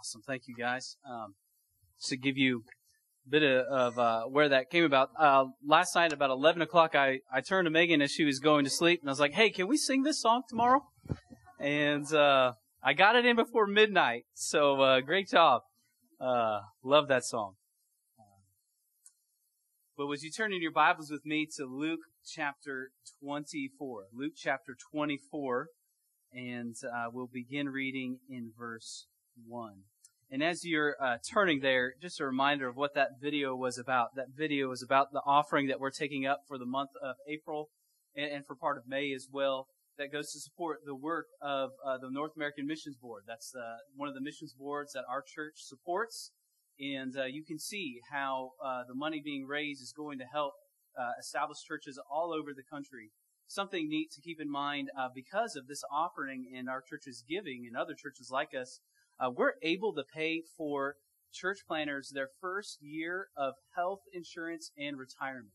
Awesome. Thank you, guys. Um, to give you a bit of, of uh, where that came about, uh, last night about 11 o'clock, I, I turned to Megan as she was going to sleep, and I was like, hey, can we sing this song tomorrow? And uh, I got it in before midnight, so uh, great job. Uh, love that song. But would you turn in your Bibles with me to Luke chapter 24? Luke chapter 24, and uh, we'll begin reading in verse 1. And as you're uh, turning there, just a reminder of what that video was about. That video was about the offering that we're taking up for the month of April and, and for part of May as well. That goes to support the work of uh, the North American Missions Board. That's uh, one of the missions boards that our church supports. And uh, you can see how uh, the money being raised is going to help uh, establish churches all over the country. Something neat to keep in mind because of this offering and our church's giving and other churches like us uh, we're able to pay for church planners their first year of health insurance and retirement,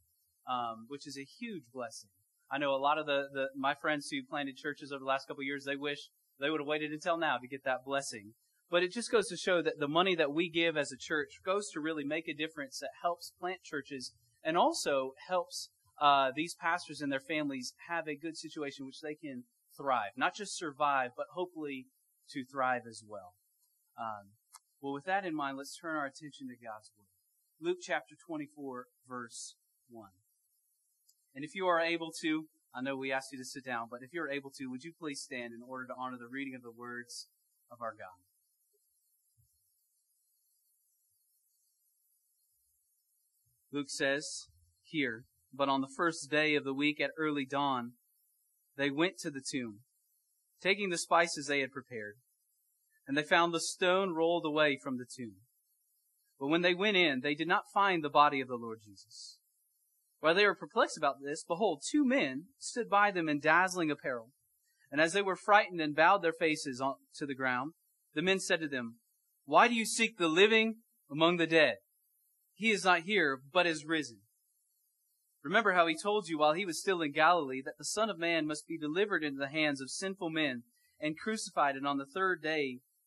um, which is a huge blessing. I know a lot of the, the my friends who planted churches over the last couple of years, they wish they would have waited until now to get that blessing. But it just goes to show that the money that we give as a church goes to really make a difference that helps plant churches and also helps uh, these pastors and their families have a good situation which they can thrive, not just survive, but hopefully to thrive as well. Um, well, with that in mind, let's turn our attention to God's Word. Luke chapter 24, verse 1. And if you are able to, I know we asked you to sit down, but if you're able to, would you please stand in order to honor the reading of the words of our God? Luke says here, but on the first day of the week at early dawn, they went to the tomb, taking the spices they had prepared and they found the stone rolled away from the tomb. But when they went in, they did not find the body of the Lord Jesus. While they were perplexed about this, behold, two men stood by them in dazzling apparel. And as they were frightened and bowed their faces to the ground, the men said to them, Why do you seek the living among the dead? He is not here, but is risen. Remember how he told you while he was still in Galilee that the Son of Man must be delivered into the hands of sinful men and crucified and on the third day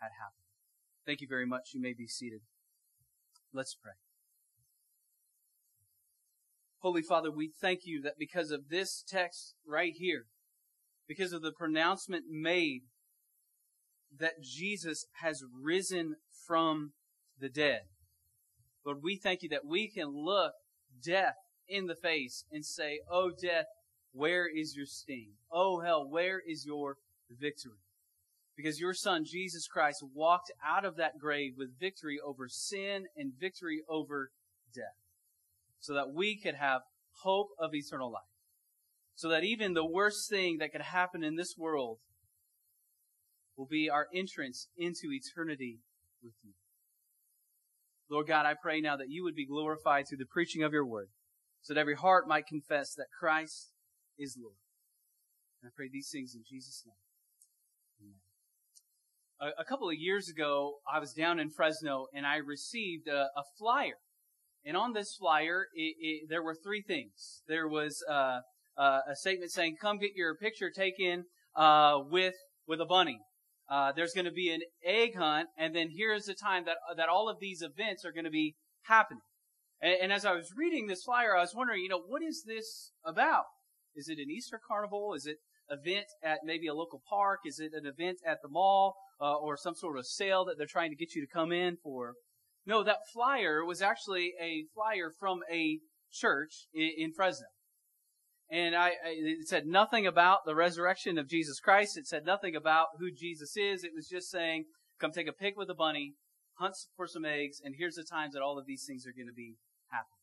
had happened. Thank you very much. You may be seated. Let's pray. Holy Father, we thank you that because of this text right here, because of the pronouncement made that Jesus has risen from the dead, Lord, we thank you that we can look death in the face and say, Oh, death, where is your sting? Oh, hell, where is your victory? Because your son, Jesus Christ, walked out of that grave with victory over sin and victory over death so that we could have hope of eternal life. So that even the worst thing that could happen in this world will be our entrance into eternity with you. Lord God, I pray now that you would be glorified through the preaching of your word, so that every heart might confess that Christ is Lord. And I pray these things in Jesus' name a, a, couple of years ago, I was down in Fresno and I received a, a flyer. And on this flyer, it, it, there were three things. There was uh, uh, a statement saying, "Come get your picture taken uh, with with a bunny." Uh, there's going to be an egg hunt, and then here's the time that that all of these events are going to be happening. And, and as I was reading this flyer, I was wondering, you know, what is this about? Is it an Easter carnival? Is it event at maybe a local park? Is it an event at the mall? Uh, or some sort of sale that they're trying to get you to come in for. No, that flyer was actually a flyer from a church in, in Fresno. And I, I, it said nothing about the resurrection of Jesus Christ. It said nothing about who Jesus is. It was just saying, come take a pic with a bunny, hunt for some eggs, and here's the times that all of these things are going to be happening.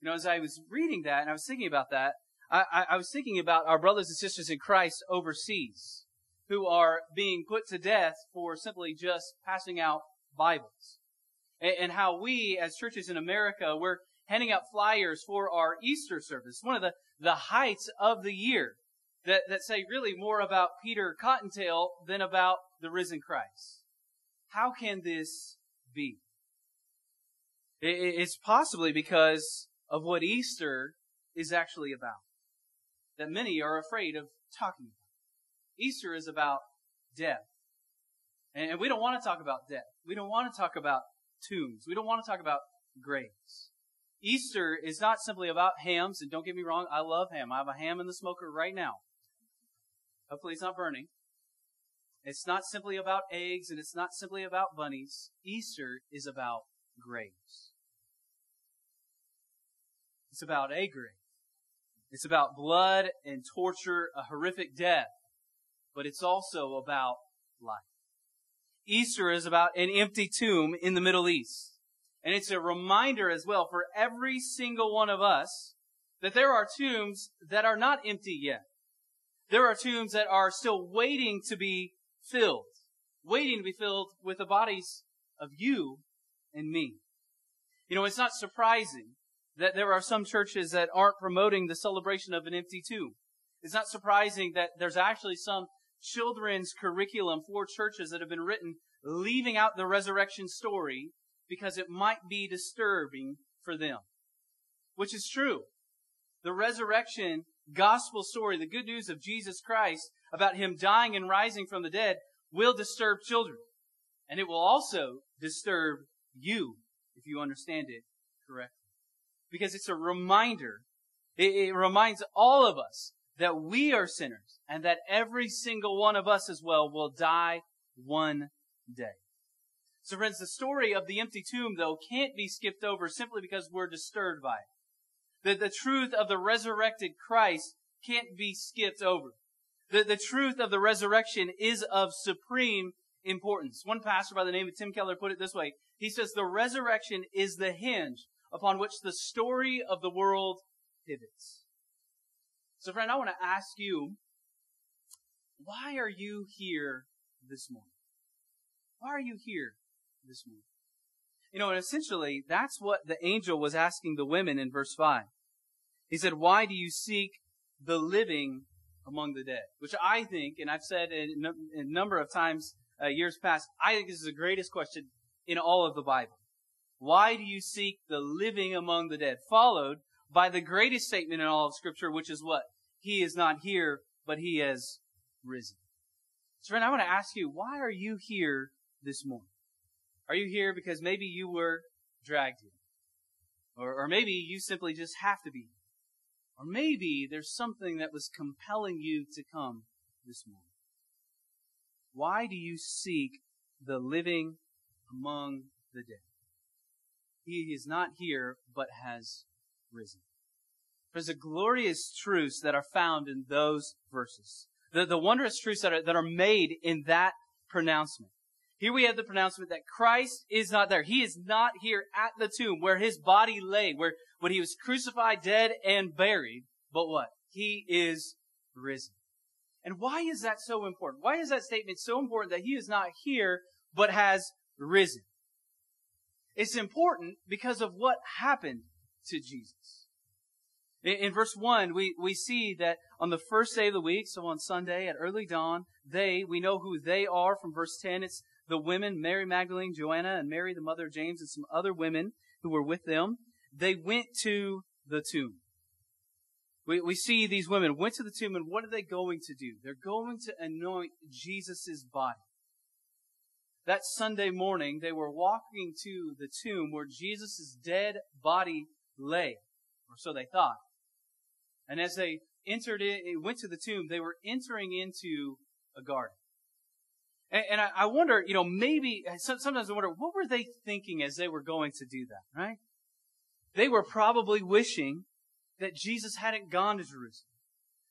You know, as I was reading that and I was thinking about that, I, I was thinking about our brothers and sisters in Christ overseas who are being put to death for simply just passing out Bibles. And how we, as churches in America, we're handing out flyers for our Easter service, one of the, the heights of the year that, that say really more about Peter Cottontail than about the risen Christ. How can this be? It's possibly because of what Easter is actually about. That many are afraid of talking. Easter is about death. And we don't want to talk about death. We don't want to talk about tombs. We don't want to talk about graves. Easter is not simply about hams, and don't get me wrong, I love ham. I have a ham in the smoker right now. Hopefully it's not burning. It's not simply about eggs, and it's not simply about bunnies. Easter is about graves. It's about a grave. It's about blood and torture, a horrific death. But it's also about life. Easter is about an empty tomb in the Middle East. And it's a reminder as well for every single one of us that there are tombs that are not empty yet. There are tombs that are still waiting to be filled, waiting to be filled with the bodies of you and me. You know, it's not surprising that there are some churches that aren't promoting the celebration of an empty tomb. It's not surprising that there's actually some children's curriculum for churches that have been written leaving out the resurrection story because it might be disturbing for them. Which is true. The resurrection gospel story, the good news of Jesus Christ about him dying and rising from the dead will disturb children. And it will also disturb you if you understand it correctly. Because it's a reminder. It, it reminds all of us that we are sinners and that every single one of us as well will die one day. So friends, the story of the empty tomb though can't be skipped over simply because we're disturbed by it. That the truth of the resurrected Christ can't be skipped over. The, the truth of the resurrection is of supreme importance. One pastor by the name of Tim Keller put it this way. He says, the resurrection is the hinge upon which the story of the world pivots. So friend, I want to ask you, why are you here this morning? Why are you here this morning? You know, and essentially, that's what the angel was asking the women in verse 5. He said, Why do you seek the living among the dead? Which I think, and I've said a number of times uh, years past, I think this is the greatest question in all of the Bible. Why do you seek the living among the dead? Followed by the greatest statement in all of Scripture, which is what? He is not here, but he has risen. So friend, I want to ask you, why are you here this morning? Are you here because maybe you were dragged here? Or, or maybe you simply just have to be Or maybe there's something that was compelling you to come this morning. Why do you seek the living among the dead? He is not here, but has risen. There's a glorious truths that are found in those verses. The, the wondrous truths that are, that are made in that pronouncement. Here we have the pronouncement that Christ is not there. He is not here at the tomb where his body lay, where when he was crucified, dead, and buried. But what? He is risen. And why is that so important? Why is that statement so important that he is not here, but has risen? It's important because of what happened to Jesus. In, in verse 1, we, we see that on the first day of the week, so on Sunday at early dawn, they, we know who they are from verse 10. It's the women, Mary Magdalene, Joanna, and Mary, the mother of James, and some other women who were with them. They went to the tomb. We, we see these women went to the tomb, and what are they going to do? They're going to anoint Jesus' body. That Sunday morning, they were walking to the tomb where Jesus' dead body lay, or so they thought. And as they entered in, went to the tomb, they were entering into a garden. And, and I, I, wonder, you know, maybe, uh, sometimes I wonder, what were they thinking as they were going to do that, right? They were probably wishing that Jesus hadn't gone to Jerusalem.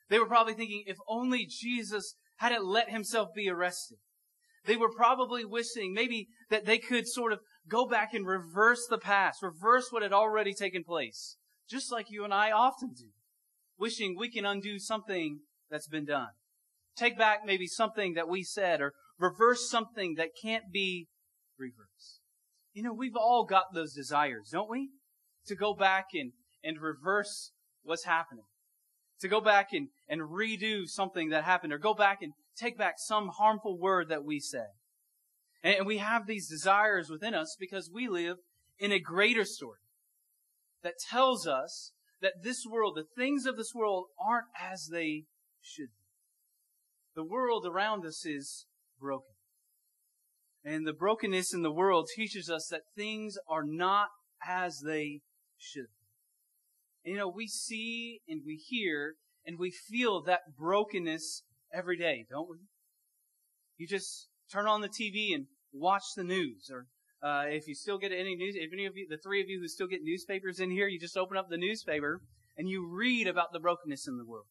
They were probably thinking, if only Jesus hadn't let himself be arrested. They were probably wishing maybe that they could sort of go back and reverse the past, reverse what had already taken place, just like you and I often do, wishing we can undo something that's been done. Take back maybe something that we said or reverse something that can't be reversed. You know, we've all got those desires, don't we? To go back and, and reverse what's happening. To go back and, and redo something that happened or go back and take back some harmful word that we said. And, we have these desires within us because we live in a greater story that tells us that this world, the things of this world aren't as they should be. The world around us is broken. And the brokenness in the world teaches us that things are not as they should be. You know, we see and we hear and we feel that brokenness every day, don't we? You just turn on the TV and watch the news or uh, if you still get any news, if any of you, the three of you who still get newspapers in here, you just open up the newspaper and you read about the brokenness in the world.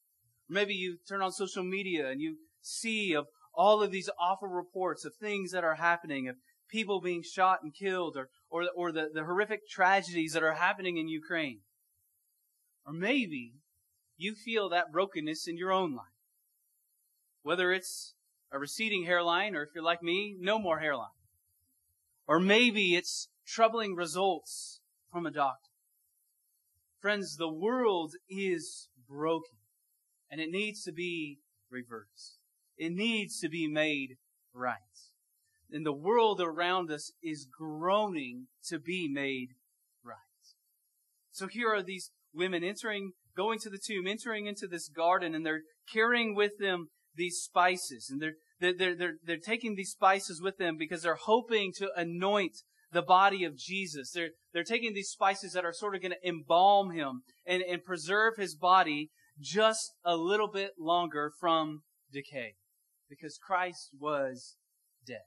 Maybe you turn on social media and you see of all of these awful reports of things that are happening, of people being shot and killed, or, or, or the, the horrific tragedies that are happening in Ukraine. Or maybe you feel that brokenness in your own life. Whether it's a receding hairline, or if you're like me, no more hairline. Or maybe it's troubling results from a doctor. Friends, the world is broken, and it needs to be reversed. It needs to be made right. And the world around us is groaning to be made right. So here are these women entering, going to the tomb, entering into this garden, and they're carrying with them these spices. And they're, they're, they're, they're taking these spices with them because they're hoping to anoint the body of Jesus. They're, they're taking these spices that are sort of going to embalm him and, and preserve his body just a little bit longer from decay because Christ was dead.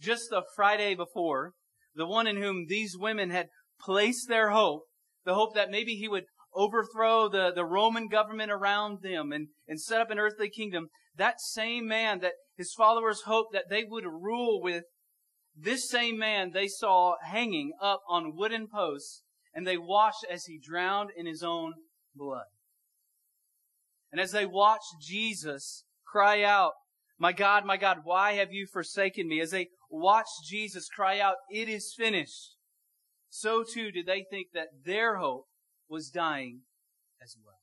Just the Friday before, the one in whom these women had placed their hope, the hope that maybe he would overthrow the, the Roman government around them and, and set up an earthly kingdom, that same man that his followers hoped that they would rule with, this same man they saw hanging up on wooden posts and they watched as he drowned in his own blood. And as they watched Jesus cry out, My God, my God, why have you forsaken me? As they watched Jesus cry out, It is finished. So too did they think that their hope was dying as well.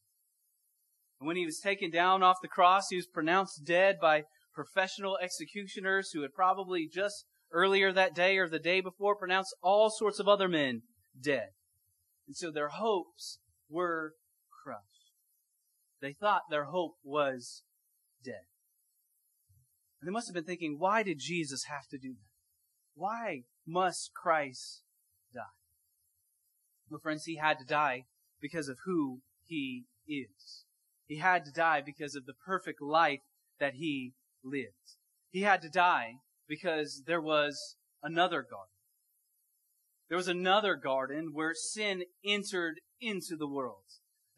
And when he was taken down off the cross, he was pronounced dead by professional executioners who had probably just earlier that day or the day before pronounced all sorts of other men dead. And so their hopes were crushed. They thought their hope was dead. And they must have been thinking, why did Jesus have to do that? Why must Christ die? Well, friends, he had to die because of who he is. He had to die because of the perfect life that he lived. He had to die because there was another garden. There was another garden where sin entered into the world.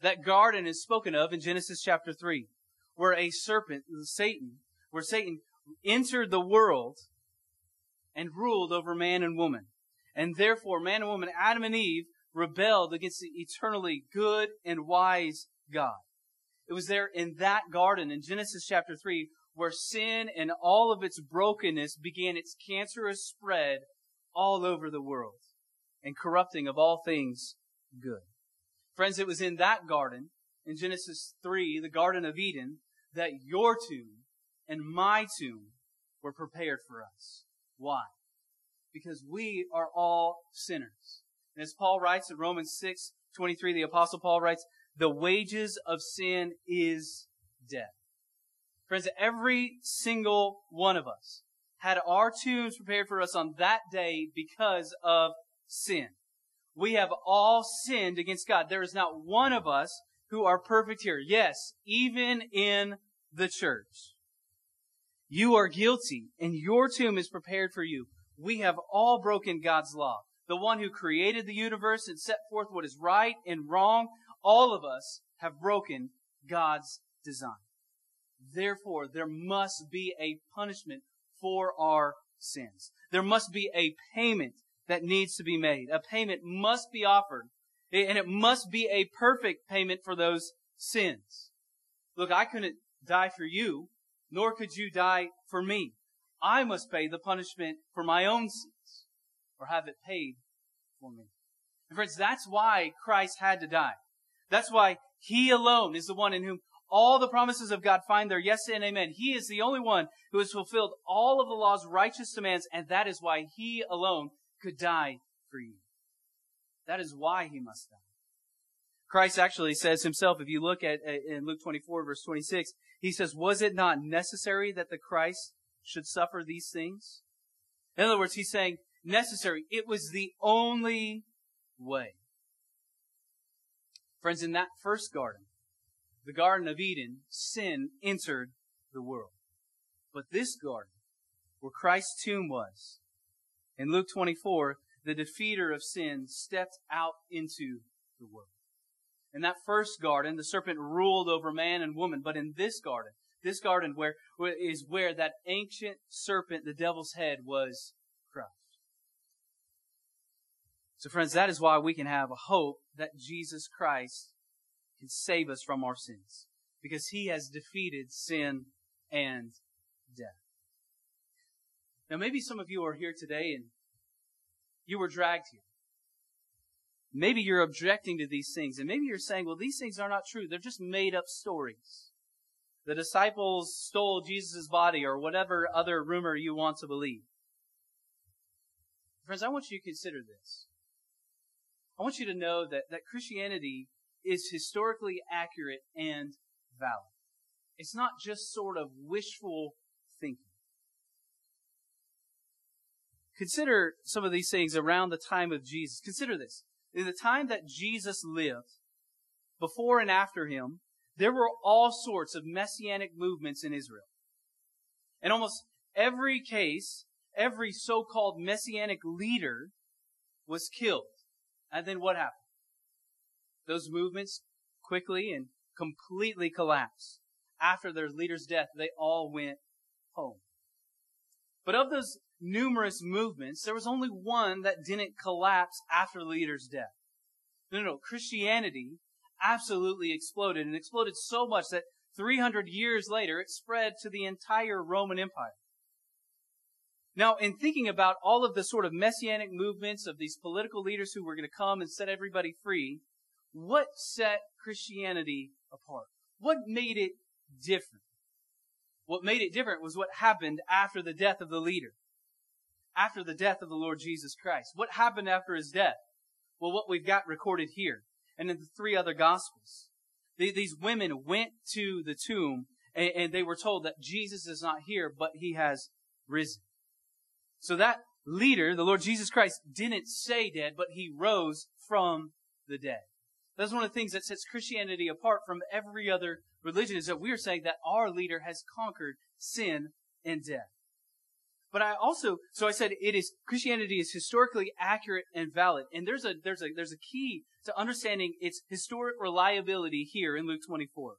That garden is spoken of in Genesis chapter 3, where a serpent, Satan, where Satan entered the world and ruled over man and woman. And therefore, man and woman, Adam and Eve, rebelled against the eternally good and wise God. It was there in that garden in Genesis chapter 3 where sin and all of its brokenness began its cancerous spread all over the world and corrupting of all things good. Friends, it was in that garden, in Genesis 3, the Garden of Eden, that your tomb and my tomb were prepared for us. Why? Because we are all sinners. And as Paul writes in Romans 6, 23, the apostle Paul writes, the wages of sin is death. Friends, every single one of us had our tombs prepared for us on that day because of sin. We have all sinned against God. There is not one of us who are perfect here. Yes, even in the church. You are guilty and your tomb is prepared for you. We have all broken God's law. The one who created the universe and set forth what is right and wrong. All of us have broken God's design. Therefore, there must be a punishment for our sins. There must be a payment that needs to be made. A payment must be offered. And it must be a perfect payment for those sins. Look, I couldn't die for you, nor could you die for me. I must pay the punishment for my own sins or have it paid for me. And friends, that's why Christ had to die. That's why He alone is the one in whom all the promises of God find their yes and amen. He is the only one who has fulfilled all of the law's righteous demands, and that is why He alone could die for you. That is why He must die. Christ actually says himself, if you look at in Luke 24 verse 26, he says, was it not necessary that the Christ should suffer these things? In other words, he's saying necessary. It was the only way. Friends, in that first garden, the Garden of Eden, sin entered the world. But this garden, where Christ's tomb was, in Luke 24, the defeater of sin stepped out into the world. In that first garden, the serpent ruled over man and woman, but in this garden, this garden where, where is where that ancient serpent, the devil's head, was So friends, that is why we can have a hope that Jesus Christ can save us from our sins. Because he has defeated sin and death. Now maybe some of you are here today and you were dragged here. Maybe you're objecting to these things, and maybe you're saying, well, these things are not true. They're just made up stories. The disciples stole Jesus' body, or whatever other rumor you want to believe. Friends, I want you to consider this. I want you to know that, that Christianity is historically accurate and valid. It's not just sort of wishful thinking. Consider some of these things around the time of Jesus. Consider this in the time that Jesus lived, before and after him, there were all sorts of messianic movements in Israel. In almost every case, every so-called messianic leader was killed. And then what happened? Those movements quickly and completely collapsed. After their leader's death, they all went home. But of those numerous movements, there was only one that didn't collapse after the leader's death. No, no, no. Christianity absolutely exploded and exploded so much that 300 years later it spread to the entire Roman Empire. Now, in thinking about all of the sort of messianic movements of these political leaders who were going to come and set everybody free, what set Christianity apart? What made it different? What made it different was what happened after the death of the leader after the death of the Lord Jesus Christ. What happened after his death? Well, what we've got recorded here and in the three other gospels. These women went to the tomb and they were told that Jesus is not here, but he has risen. So that leader, the Lord Jesus Christ, didn't stay dead, but he rose from the dead. That's one of the things that sets Christianity apart from every other religion is that we're saying that our leader has conquered sin and death. But I also, so I said it is, Christianity is historically accurate and valid. And there's a, there's a, there's a key to understanding its historic reliability here in Luke 24.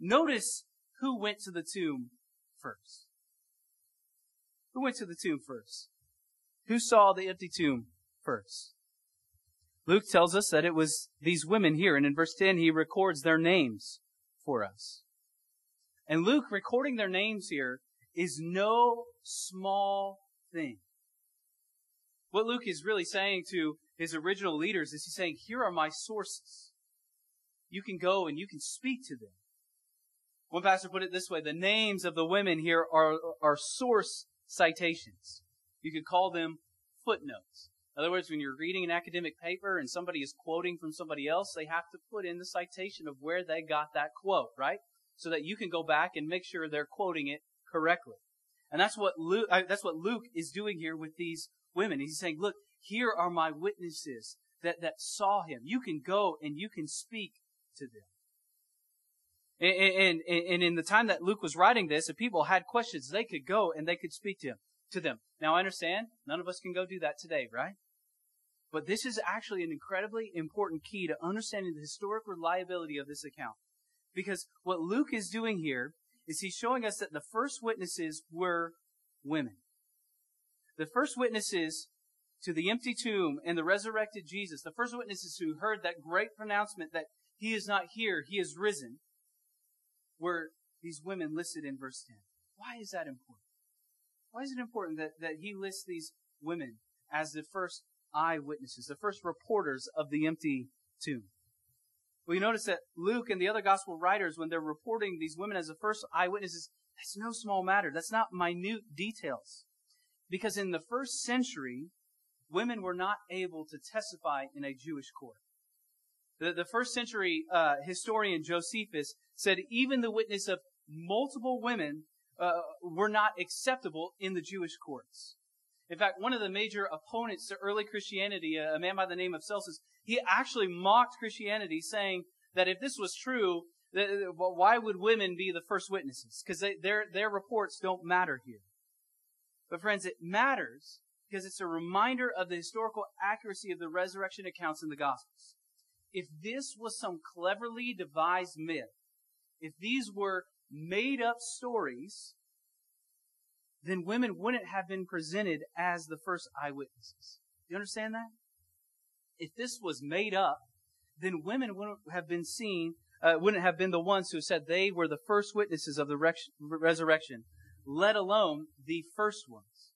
Notice who went to the tomb first. Who went to the tomb first? Who saw the empty tomb first? Luke tells us that it was these women here, and in verse 10 he records their names for us. And Luke recording their names here is no small thing. What Luke is really saying to his original leaders is he's saying, here are my sources. You can go and you can speak to them. One pastor put it this way, the names of the women here are, are source citations. You could call them footnotes. In other words, when you're reading an academic paper and somebody is quoting from somebody else, they have to put in the citation of where they got that quote, right? So that you can go back and make sure they're quoting it correctly. And that's what Luke, uh, that's what Luke is doing here with these women. He's saying, look, here are my witnesses that, that saw him. You can go and you can speak to them. And, and, and in the time that Luke was writing this, if people had questions, they could go and they could speak to him, to them. Now I understand none of us can go do that today, right? But this is actually an incredibly important key to understanding the historic reliability of this account. Because what Luke is doing here is he's showing us that the first witnesses were women. The first witnesses to the empty tomb and the resurrected Jesus, the first witnesses who heard that great pronouncement that he is not here, he is risen, were these women listed in verse 10. Why is that important? Why is it important that, that he lists these women as the first eyewitnesses, the first reporters of the empty tomb? We notice that Luke and the other gospel writers, when they're reporting these women as the first eyewitnesses, that's no small matter. That's not minute details. Because in the first century, women were not able to testify in a Jewish court. The, the first century uh, historian Josephus said even the witness of multiple women uh, were not acceptable in the Jewish courts. In fact, one of the major opponents to early Christianity, a man by the name of Celsus, he actually mocked Christianity, saying that if this was true, why would women be the first witnesses? Because their their reports don't matter here. But friends, it matters because it's a reminder of the historical accuracy of the resurrection accounts in the Gospels. If this was some cleverly devised myth, if these were made up stories, then women wouldn't have been presented as the first eyewitnesses. Do you understand that? If this was made up, then women wouldn't have been seen, uh, wouldn't have been the ones who said they were the first witnesses of the resurrection, let alone the first ones.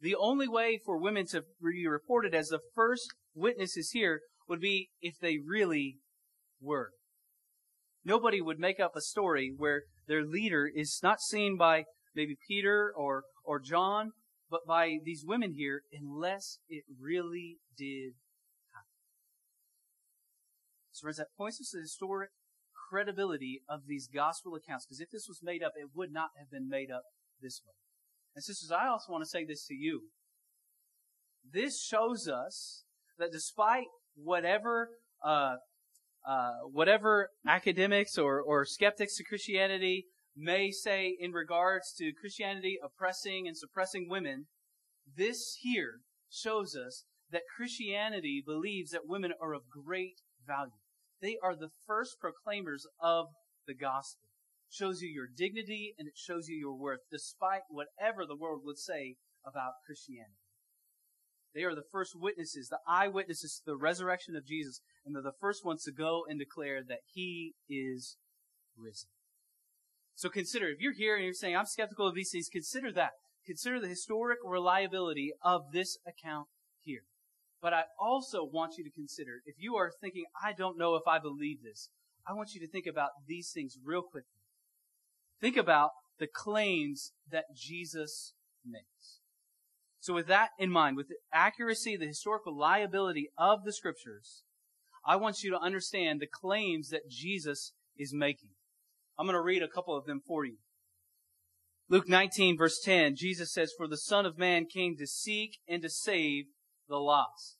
The only way for women to be reported as the first witnesses here would be if they really were. Nobody would make up a story where their leader is not seen by maybe Peter or, or John, but by these women here, unless it really did happen. So, friends, that points us to the historic credibility of these gospel accounts, because if this was made up, it would not have been made up this way. And sisters, I also want to say this to you. This shows us that despite whatever uh, uh, whatever academics or, or skeptics to Christianity may say in regards to Christianity oppressing and suppressing women, this here shows us that Christianity believes that women are of great value. They are the first proclaimers of the gospel. It shows you your dignity and it shows you your worth, despite whatever the world would say about Christianity. They are the first witnesses, the eyewitnesses to the resurrection of Jesus, and they're the first ones to go and declare that he is risen. So consider, if you're here and you're saying, I'm skeptical of these things, consider that. Consider the historic reliability of this account here. But I also want you to consider, if you are thinking, I don't know if I believe this, I want you to think about these things real quickly. Think about the claims that Jesus makes. So with that in mind, with the accuracy, the historical liability of the scriptures, I want you to understand the claims that Jesus is making. I'm going to read a couple of them for you. Luke 19 verse 10, Jesus says, For the Son of Man came to seek and to save the lost.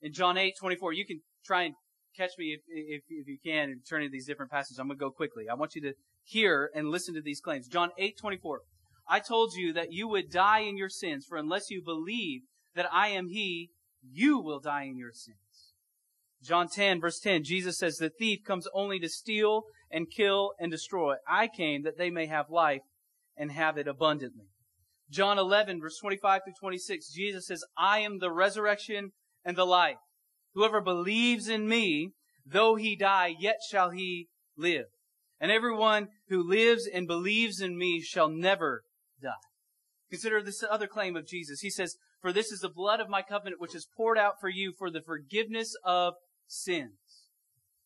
In John 8, 24, you can try and catch me if, if, if you can and turn to these different passages. I'm going to go quickly. I want you to hear and listen to these claims. John 8, 24. I told you that you would die in your sins, for unless you believe that I am He, you will die in your sins. John 10 verse 10, Jesus says, the thief comes only to steal and kill and destroy. I came that they may have life and have it abundantly. John 11 verse 25 through 26, Jesus says, I am the resurrection and the life. Whoever believes in me, though he die, yet shall he live. And everyone who lives and believes in me shall never die. Consider this other claim of Jesus. He says, For this is the blood of my covenant which is poured out for you for the forgiveness of sins.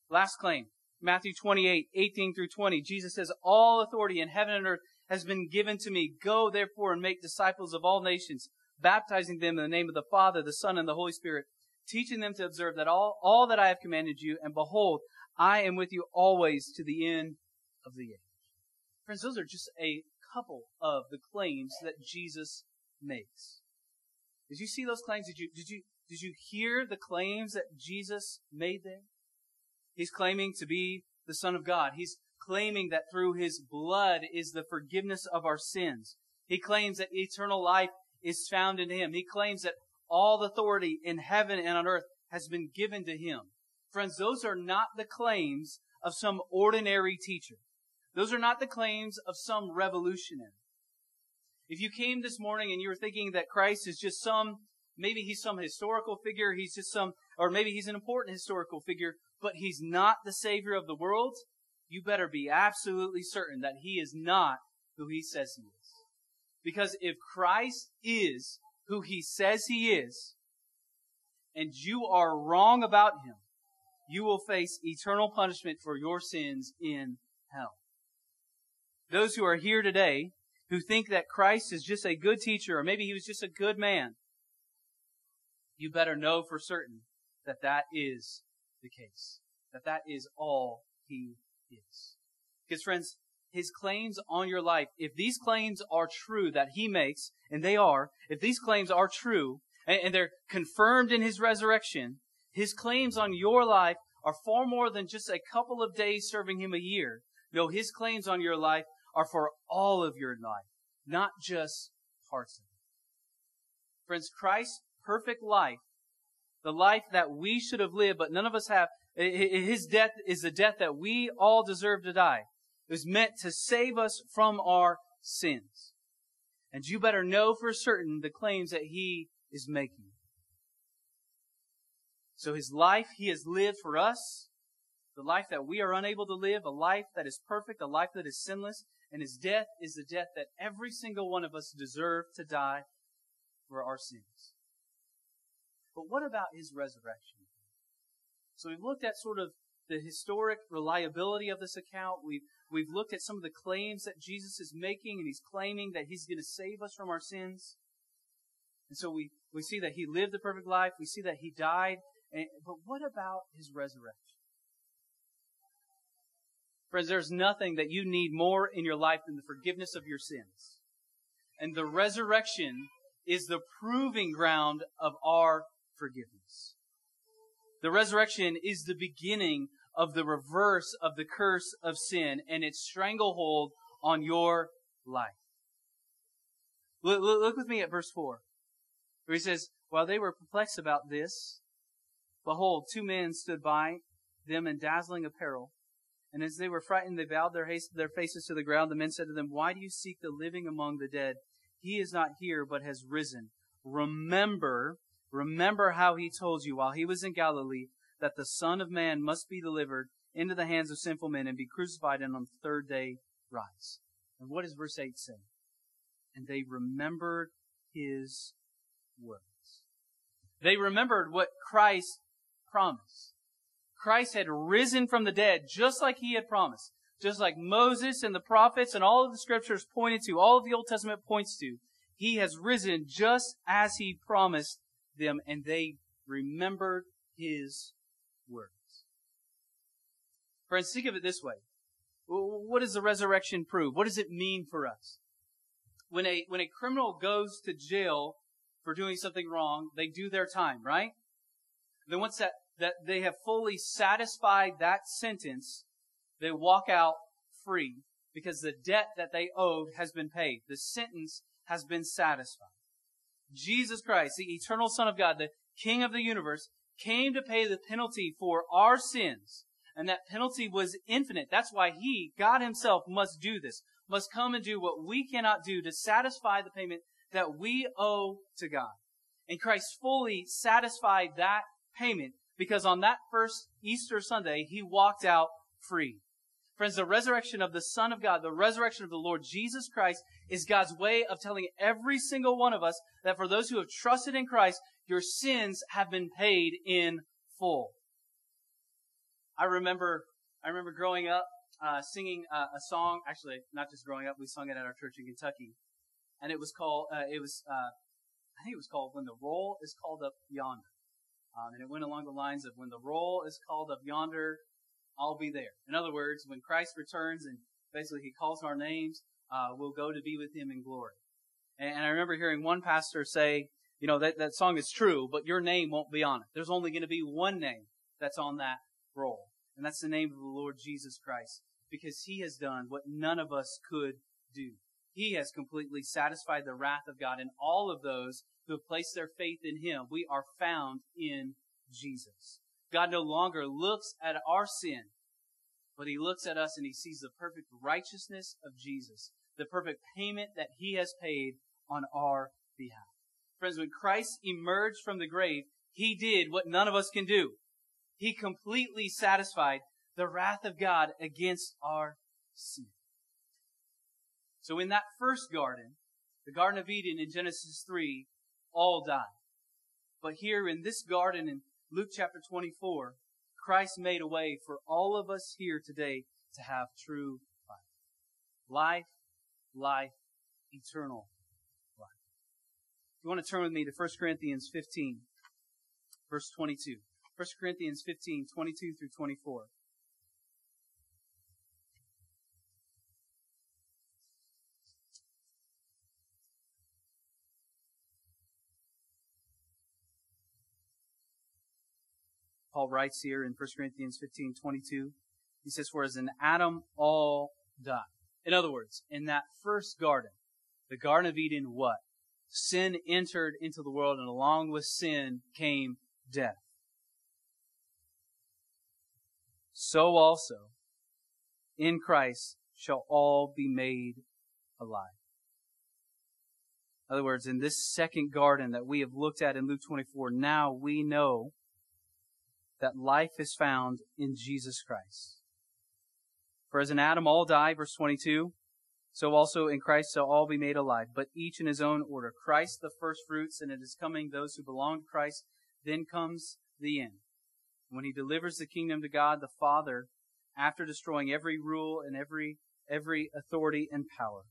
Last claim, Matthew 28, 18 through 20. Jesus says, All authority in heaven and earth has been given to me. Go therefore and make disciples of all nations, baptizing them in the name of the Father, the Son, and the Holy Spirit, teaching them to observe that all, all that I have commanded you, and behold, I am with you always to the end of the age. Friends, those are just a couple of the claims that Jesus makes. Did you see those claims? Did you, did you, did you hear the claims that Jesus made there? He's claiming to be the Son of God. He's claiming that through His blood is the forgiveness of our sins. He claims that eternal life is found in Him. He claims that all authority in heaven and on earth has been given to Him. Friends, those are not the claims of some ordinary teacher. Those are not the claims of some revolutionary. If you came this morning and you were thinking that Christ is just some, maybe he's some historical figure, he's just some, or maybe he's an important historical figure, but he's not the Savior of the world, you better be absolutely certain that he is not who he says he is. Because if Christ is who he says he is, and you are wrong about him, you will face eternal punishment for your sins in hell. Those who are here today who think that Christ is just a good teacher or maybe he was just a good man, you better know for certain that that is the case. That that is all he is. Because friends, his claims on your life, if these claims are true that he makes, and they are, if these claims are true, and, and they're confirmed in his resurrection, his claims on your life are far more than just a couple of days serving him a year. No, his claims on your life are for all of your life, not just parts of it. Friends, Christ's perfect life, the life that we should have lived, but none of us have, his death is the death that we all deserve to die. It was meant to save us from our sins. And you better know for certain the claims that he is making. So his life he has lived for us, the life that we are unable to live, a life that is perfect, a life that is sinless, and his death is the death that every single one of us deserve to die for our sins. But what about his resurrection? So we've looked at sort of the historic reliability of this account. We've, we've looked at some of the claims that Jesus is making, and he's claiming that he's going to save us from our sins. And so we, we see that he lived a perfect life. We see that he died. And, but what about his resurrection? Friends, there's nothing that you need more in your life than the forgiveness of your sins. And the resurrection is the proving ground of our forgiveness. The resurrection is the beginning of the reverse of the curse of sin and its stranglehold on your life. Look, look, with me at verse 4, where he says, While they were perplexed about this, behold, two men stood by them in dazzling apparel. And as they were frightened, they bowed their, haste, their faces to the ground. The men said to them, Why do you seek the living among the dead? He is not here, but has risen. Remember, remember how he told you while he was in Galilee that the Son of Man must be delivered into the hands of sinful men and be crucified and on the third day rise. And what does verse 8 say? And they remembered his words. They remembered what Christ promised. Christ had risen from the dead just like he had promised. Just like Moses and the prophets and all of the scriptures pointed to, all of the Old Testament points to. He has risen just as he promised them and they remembered his words. Friends, think of it this way. What does the resurrection prove? What does it mean for us? When a, when a criminal goes to jail for doing something wrong, they do their time, right? Then once that that they have fully satisfied that sentence, they walk out free because the debt that they owed has been paid. The sentence has been satisfied. Jesus Christ, the eternal Son of God, the King of the universe, came to pay the penalty for our sins. And that penalty was infinite. That's why He, God Himself, must do this, must come and do what we cannot do to satisfy the payment that we owe to God. And Christ fully satisfied that payment because on that first Easter Sunday, he walked out free. Friends, the resurrection of the Son of God, the resurrection of the Lord Jesus Christ is God's way of telling every single one of us that for those who have trusted in Christ, your sins have been paid in full. I remember, I remember growing up, uh, singing uh, a song, actually, not just growing up, we sung it at our church in Kentucky. And it was called, uh, it was, uh, I think it was called When the Roll is Called Up Yonder. Um, and it went along the lines of when the roll is called up yonder, I'll be there. In other words, when Christ returns and basically he calls our names, uh, we'll go to be with him in glory. And, and I remember hearing one pastor say, you know, that, that song is true, but your name won't be on it. There's only going to be one name that's on that roll. And that's the name of the Lord Jesus Christ. Because he has done what none of us could do. He has completely satisfied the wrath of God, and all of those who have placed their faith in Him, we are found in Jesus. God no longer looks at our sin, but He looks at us and He sees the perfect righteousness of Jesus, the perfect payment that He has paid on our behalf. Friends, when Christ emerged from the grave, He did what none of us can do. He completely satisfied the wrath of God against our sin. So in that first garden, The Garden of Eden in Genesis 3 all died. But here in this garden in Luke chapter 24, Christ made a way for all of us here today to have true life. Life, life, eternal life. If you want to turn with me to 1 Corinthians 15, verse 22. 1 Corinthians 15, 22 through 24. Paul writes here in 1 Corinthians 15, 22. He says, For as in Adam all die. In other words, in that first garden, the Garden of Eden, what? Sin entered into the world, and along with sin came death. So also, in Christ shall all be made alive. In other words, in this second garden that we have looked at in Luke 24, now we know that life is found in Jesus Christ. For as in Adam all die, verse 22, so also in Christ shall all be made alive, but each in his own order. Christ the first fruits, and it is coming those who belong to Christ. Then comes the end. When he delivers the kingdom to God the Father, after destroying every rule and every, every authority and power.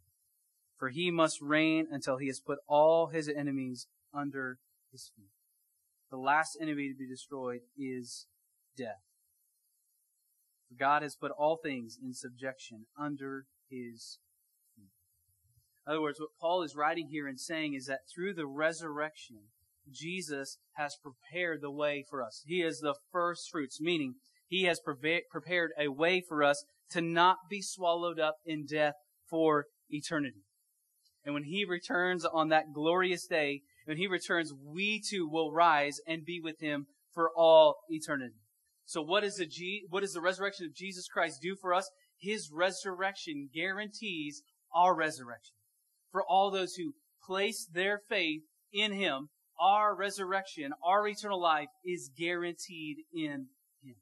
For he must reign until he has put all his enemies under his feet the last enemy to be destroyed is death. For God has put all things in subjection under his feet. In other words, what Paul is writing here and saying is that through the resurrection, Jesus has prepared the way for us. He is the first fruits, meaning he has prepared a way for us to not be swallowed up in death for eternity. And when he returns on that glorious day, when he returns, we too will rise and be with him for all eternity. So what is the G, what does the resurrection of Jesus Christ do for us? His resurrection guarantees our resurrection. For all those who place their faith in him, our resurrection, our eternal life is guaranteed in him.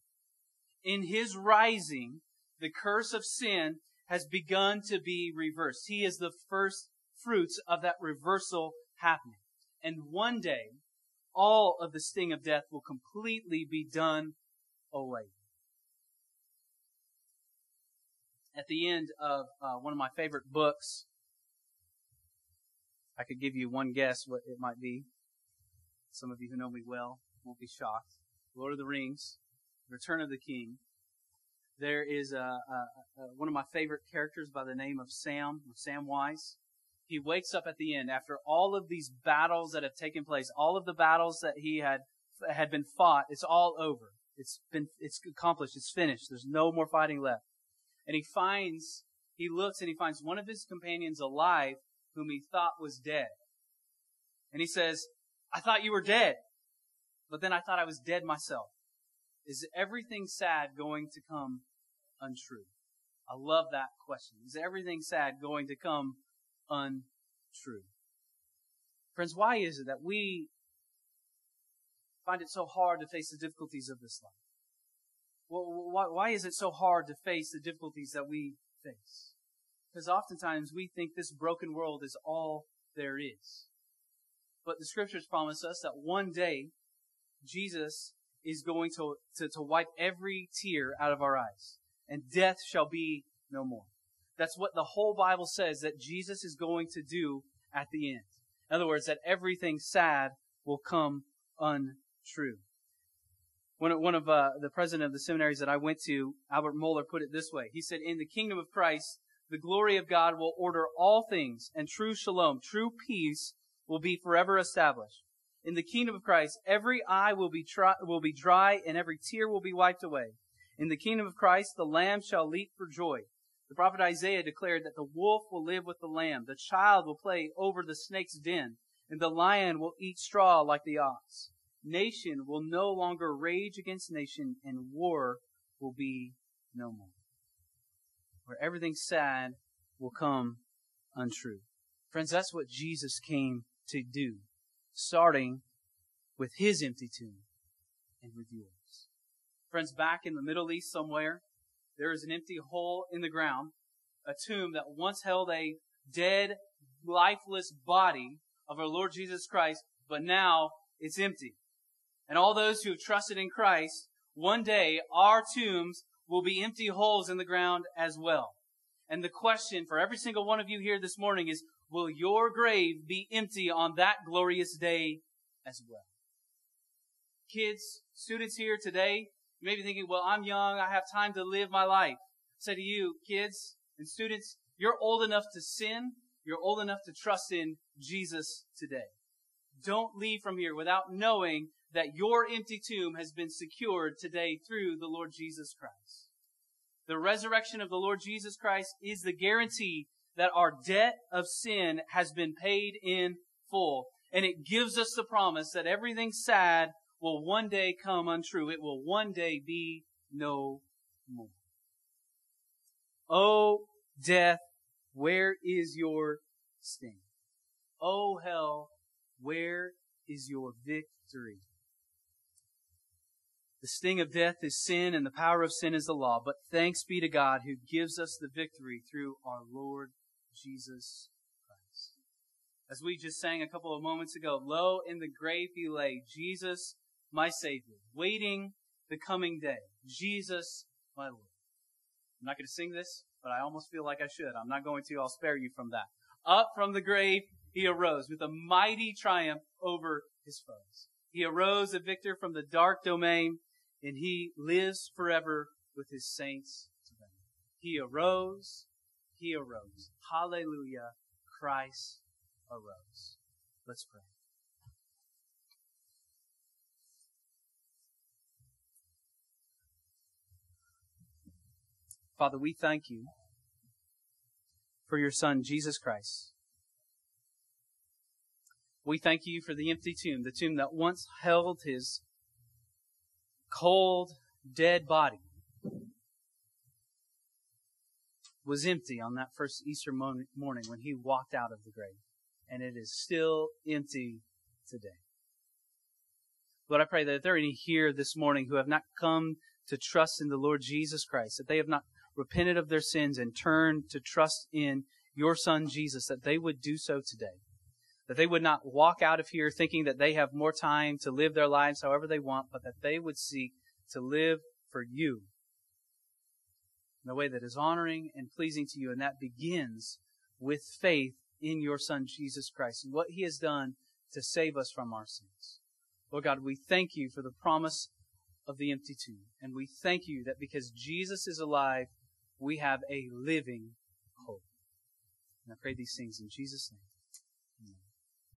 In his rising, the curse of sin has begun to be reversed. He is the first fruits of that reversal happening. And one day, all of the sting of death will completely be done away. At the end of uh, one of my favorite books, I could give you one guess what it might be. Some of you who know me well won't be shocked. Lord of the Rings, Return of the King. There is a, a, a, one of my favorite characters by the name of Sam, Samwise he wakes up at the end after all of these battles that have taken place, all of the battles that he had had been fought. It's all over. It's been it's accomplished. It's finished. There's no more fighting left. And he finds he looks and he finds one of his companions alive whom he thought was dead. And he says, "I thought you were dead, but then I thought I was dead myself." Is everything sad going to come untrue? I love that question. Is everything sad going to come untrue. Friends, why is it that we find it so hard to face the difficulties of this life? why, is it so hard to face the difficulties that we face? Because oftentimes we think this broken world is all there is. But the scriptures promise us that one day Jesus is going to, to, to wipe every tear out of our eyes, and death shall be no more. That's what the whole Bible says that Jesus is going to do at the end. In other words, that everything sad will come untrue. One of, one of uh, the president of the seminaries that I went to, Albert Mohler, put it this way. He said, In the kingdom of Christ, the glory of God will order all things, and true shalom, true peace, will be forever established. In the kingdom of Christ, every eye will be, try, will be dry, and every tear will be wiped away. In the kingdom of Christ, the lamb shall leap for joy. The prophet Isaiah declared that the wolf will live with the lamb, the child will play over the snake's den, and the lion will eat straw like the ox. Nation will no longer rage against nation, and war will be no more. Where everything sad will come untrue. Friends, that's what Jesus came to do, starting with his empty tomb and with yours. Friends, back in the Middle East somewhere, there is an empty hole in the ground, a tomb that once held a dead lifeless body of our Lord Jesus Christ, but now it's empty. And all those who have trusted in Christ, one day our tombs will be empty holes in the ground as well. And the question for every single one of you here this morning is, will your grave be empty on that glorious day as well? Kids, students here today, you may be thinking, well, I'm young, I have time to live my life. I say to you, kids and students, you're old enough to sin, you're old enough to trust in Jesus today. Don't leave from here without knowing that your empty tomb has been secured today through the Lord Jesus Christ. The resurrection of the Lord Jesus Christ is the guarantee that our debt of sin has been paid in full. And it gives us the promise that everything sad will one day come untrue. It will one day be no more. Oh, death, where is your sting? Oh, hell, where is your victory? The sting of death is sin, and the power of sin is the law. But thanks be to God who gives us the victory through our Lord Jesus Christ. As we just sang a couple of moments ago, lo, in the grave he lay, Jesus, my Savior, waiting the coming day. Jesus, my Lord. I'm not going to sing this, but I almost feel like I should. I'm not going to. I'll spare you from that. Up from the grave, he arose with a mighty triumph over his foes. He arose a victor from the dark domain and he lives forever with his saints today. He arose, he arose. Hallelujah, Christ arose. Let's pray. Father, we thank you for your Son, Jesus Christ. We thank you for the empty tomb, the tomb that once held his cold, dead body was empty on that first Easter morning when he walked out of the grave. And it is still empty today. Lord, I pray that if there are any here this morning who have not come to trust in the Lord Jesus Christ, that they have not repented of their sins and turned to trust in your Son Jesus, that they would do so today. That they would not walk out of here thinking that they have more time to live their lives however they want, but that they would seek to live for you in a way that is honoring and pleasing to you. And that begins with faith in your Son, Jesus Christ, and what He has done to save us from our sins. Lord God, we thank you for the promise of the empty tomb. And we thank you that because Jesus is alive, we have a living hope. And I pray these things in Jesus' name.